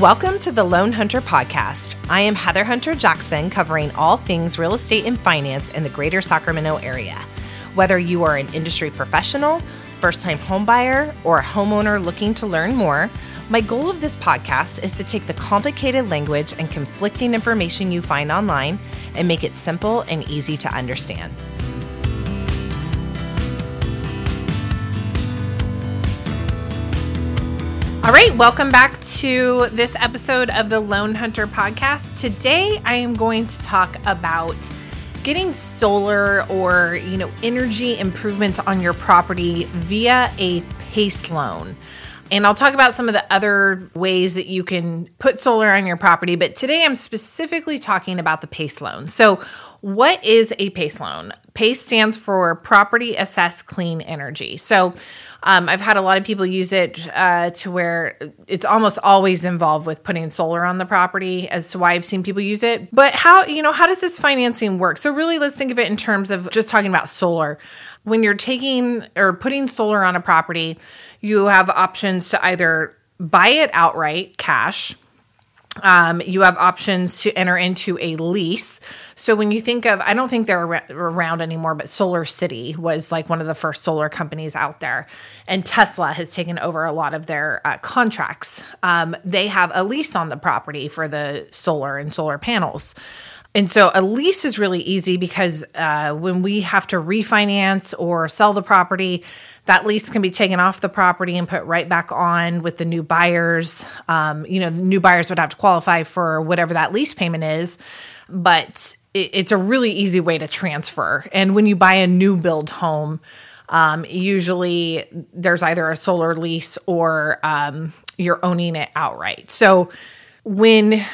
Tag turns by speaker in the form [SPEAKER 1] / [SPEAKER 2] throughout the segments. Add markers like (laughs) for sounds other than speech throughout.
[SPEAKER 1] Welcome to the Loan Hunter Podcast. I am Heather Hunter Jackson, covering all things real estate and finance in the greater Sacramento area. Whether you are an industry professional, first time homebuyer, or a homeowner looking to learn more, my goal of this podcast is to take the complicated language and conflicting information you find online and make it simple and easy to understand. All right, welcome back to this episode of the Loan Hunter podcast. Today I am going to talk about getting solar or, you know, energy improvements on your property via a PACE loan. And I'll talk about some of the other ways that you can put solar on your property, but today I'm specifically talking about the PACE loan. So, what is a PACE loan? PACE stands for Property Assessed Clean Energy. So, um, I've had a lot of people use it uh, to where it's almost always involved with putting solar on the property as to why I've seen people use it. But how, you know, how does this financing work? So, really, let's think of it in terms of just talking about solar. When you're taking or putting solar on a property, you have options to either buy it outright, cash, um, you have options to enter into a lease. So when you think of, I don't think they're around anymore, but Solar City was like one of the first solar companies out there, and Tesla has taken over a lot of their uh, contracts. Um, they have a lease on the property for the solar and solar panels. And so a lease is really easy because uh, when we have to refinance or sell the property, that lease can be taken off the property and put right back on with the new buyers. Um, you know, new buyers would have to qualify for whatever that lease payment is, but it, it's a really easy way to transfer. And when you buy a new build home, um, usually there's either a solar lease or um, you're owning it outright. So when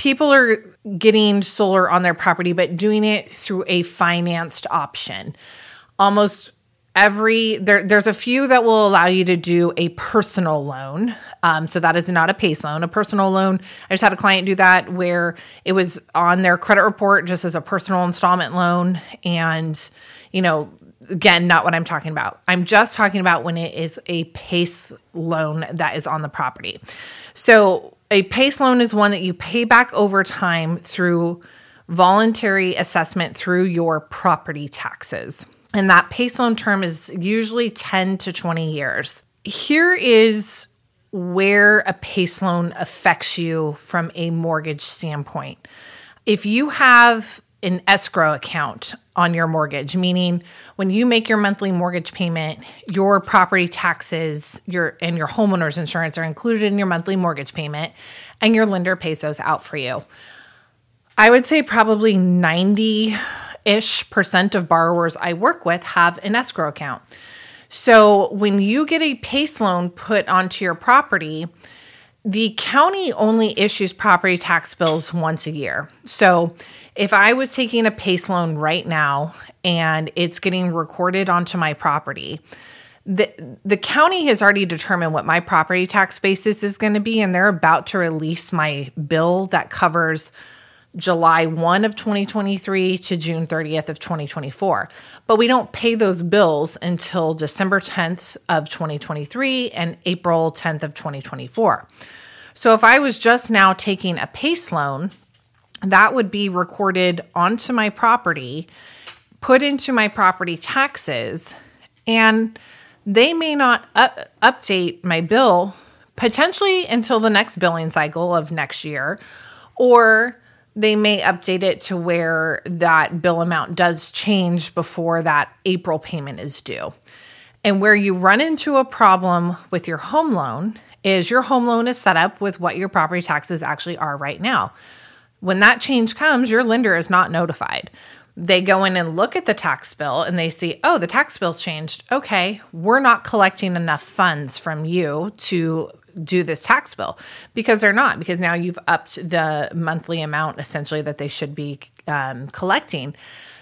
[SPEAKER 1] people are getting solar on their property, but doing it through a financed option, almost every there there's a few that will allow you to do a personal loan. Um, so that is not a pace loan. A personal loan i just had a client do that where it was on their credit report just as a personal installment loan. And you know again not what i'm talking about. I'm just talking about when it is a pace loan that is on the property. So a pace loan is one that you pay back over time through voluntary assessment through your property taxes and that PACE loan term is usually 10 to 20 years. Here is where a PACE loan affects you from a mortgage standpoint. If you have an escrow account on your mortgage, meaning when you make your monthly mortgage payment, your property taxes, your and your homeowner's insurance are included in your monthly mortgage payment, and your lender pays those out for you. I would say probably 90 ish percent of borrowers I work with have an escrow account. So when you get a PACE loan put onto your property, the county only issues property tax bills once a year. So if I was taking a PACE loan right now and it's getting recorded onto my property, the the county has already determined what my property tax basis is going to be and they're about to release my bill that covers July 1 of 2023 to June 30th of 2024. But we don't pay those bills until December 10th of 2023 and April 10th of 2024. So if I was just now taking a PACE loan, that would be recorded onto my property, put into my property taxes, and they may not up- update my bill potentially until the next billing cycle of next year or they may update it to where that bill amount does change before that April payment is due. And where you run into a problem with your home loan is your home loan is set up with what your property taxes actually are right now. When that change comes, your lender is not notified. They go in and look at the tax bill and they see, oh, the tax bill's changed. Okay, we're not collecting enough funds from you to do this tax bill? Because they're not because now you've upped the monthly amount essentially that they should be um, collecting.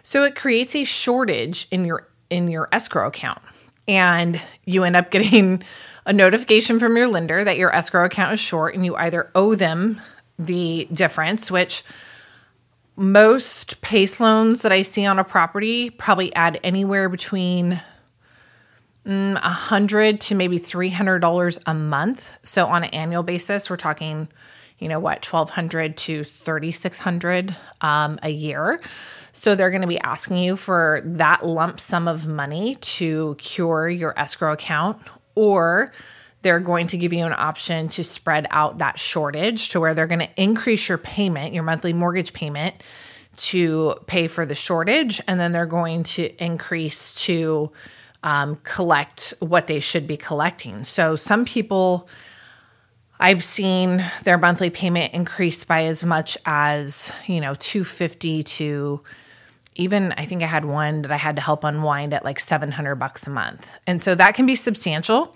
[SPEAKER 1] So it creates a shortage in your in your escrow account. And you end up (laughs) getting a notification from your lender that your escrow account is short and you either owe them the difference which most pace loans that i see on a property probably add anywhere between a hundred to maybe three hundred dollars a month. So on an annual basis, we're talking, you know what, 1200 to 3600 um, a year. So they're going to be asking you for that lump sum of money to cure your escrow account, or they're going to give you an option to spread out that shortage to where they're going to increase your payment, your monthly mortgage payment, to pay for the shortage. And then they're going to increase to um, collect what they should be collecting. So some people. I've seen their monthly payment increase by as much as, you know, 250 to even I think I had one that I had to help unwind at like 700 bucks a month. And so that can be substantial.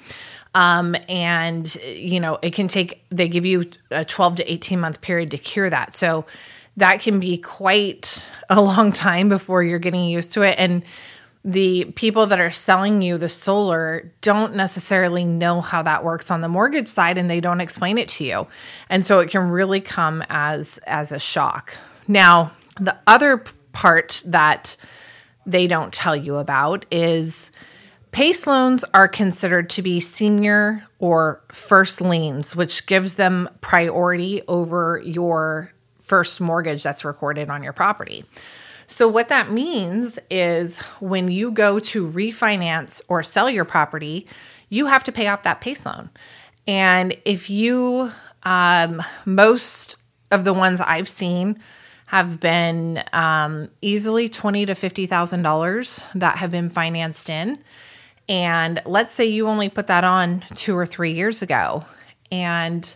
[SPEAKER 1] Um, and you know, it can take they give you a 12 to 18 month period to cure that. So that can be quite a long time before you're getting used to it and the people that are selling you the solar don't necessarily know how that works on the mortgage side and they don't explain it to you. And so it can really come as as a shock. Now, the other part that they don't tell you about is PACE loans are considered to be senior or first liens, which gives them priority over your first mortgage that's recorded on your property. So, what that means is when you go to refinance or sell your property, you have to pay off that PACE loan. And if you, um, most of the ones I've seen, have been um, easily twenty to fifty thousand dollars that have been financed in. And let's say you only put that on two or three years ago, and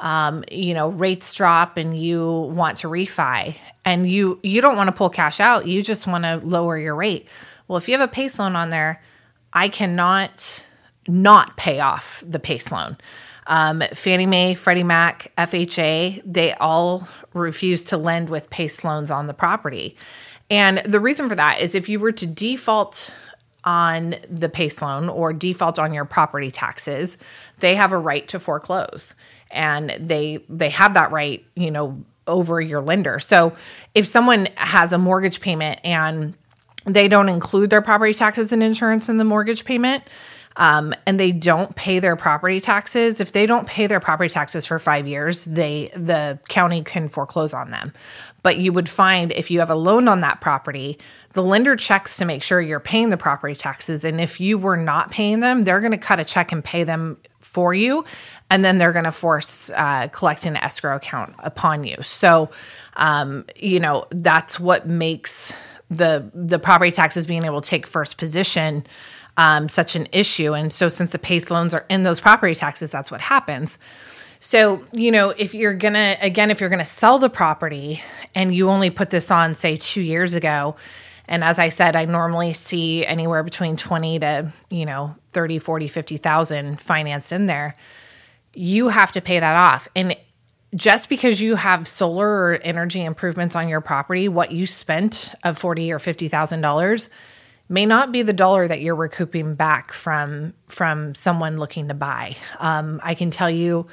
[SPEAKER 1] um, you know rates drop, and you want to refi, and you you don't want to pull cash out, you just want to lower your rate. Well, if you have a PACE loan on there, I cannot not pay off the PACE loan. Um, Fannie Mae, Freddie Mac, FHA, they all refuse to lend with PACE loans on the property. And the reason for that is if you were to default on the PACE loan or default on your property taxes, they have a right to foreclose. And they they have that right, you know, over your lender. So if someone has a mortgage payment and they don't include their property taxes and insurance in the mortgage payment, um, and they don't pay their property taxes, if they don't pay their property taxes for five years, they the county can foreclose on them. But you would find if you have a loan on that property, the lender checks to make sure you're paying the property taxes. And if you were not paying them, they're going to cut a check and pay them for you, and then they're going to force uh, collect an escrow account upon you. So, um, you know, that's what makes the the property taxes being able to take first position um, such an issue. And so, since the PACE loans are in those property taxes, that's what happens. So, you know, if you're gonna, again, if you're gonna sell the property and you only put this on, say, two years ago, and as I said, I normally see anywhere between 20 to, you know, 30, 40, 50,000 financed in there. You have to pay that off. And just because you have solar or energy improvements on your property, what you spent of 40 or $50,000 may not be the dollar that you're recouping back from from someone looking to buy. Um, I can tell you,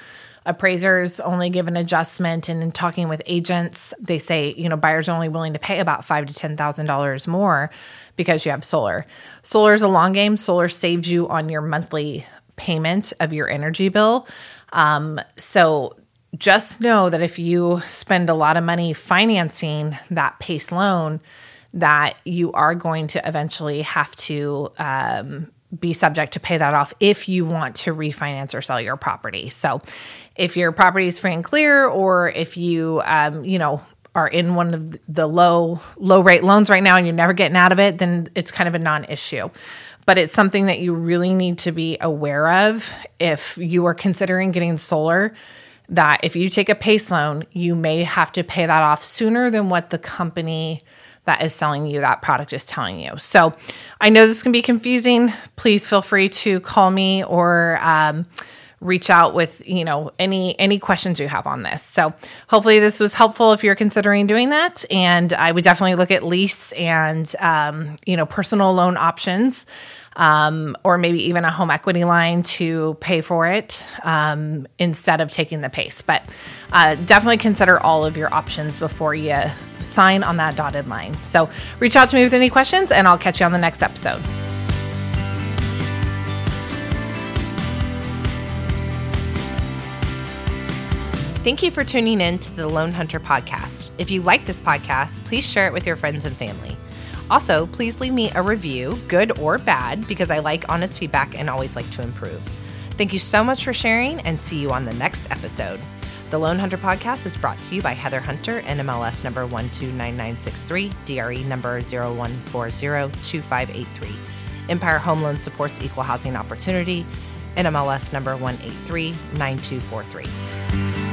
[SPEAKER 1] appraisers only give an adjustment, and in talking with agents, they say you know buyers are only willing to pay about five to ten thousand dollars more because you have solar. Solar is a long game. Solar saves you on your monthly payment of your energy bill. Um, so just know that if you spend a lot of money financing that PACE loan that you are going to eventually have to um, be subject to pay that off if you want to refinance or sell your property. So, if your property is free and clear, or if you, um, you know, are in one of the low low rate loans right now and you're never getting out of it, then it's kind of a non-issue. But it's something that you really need to be aware of if you are considering getting solar. That if you take a PACE loan, you may have to pay that off sooner than what the company that is selling you that product is telling you. So I know this can be confusing. Please feel free to call me or um, reach out with you know any any questions you have on this. So hopefully this was helpful if you're considering doing that. And I would definitely look at lease and um, you know personal loan options um, or maybe even a home equity line to pay for it um, instead of taking the PACE. But uh, definitely consider all of your options before you sign on that dotted line. So reach out to me with any questions, and I'll catch you on the next episode. Thank you for tuning in to the Loan Hunter podcast. If you like this podcast, please share it with your friends and family. Also, please leave me a review, good or bad, because I like honest feedback and always like to improve. Thank you so much for sharing and see you on the next episode. The Loan Hunter podcast is brought to you by Heather Hunter, NMLS number 129963, DRE number 01402583. Empire Home Loan supports equal housing opportunity, NMLS number 1839243.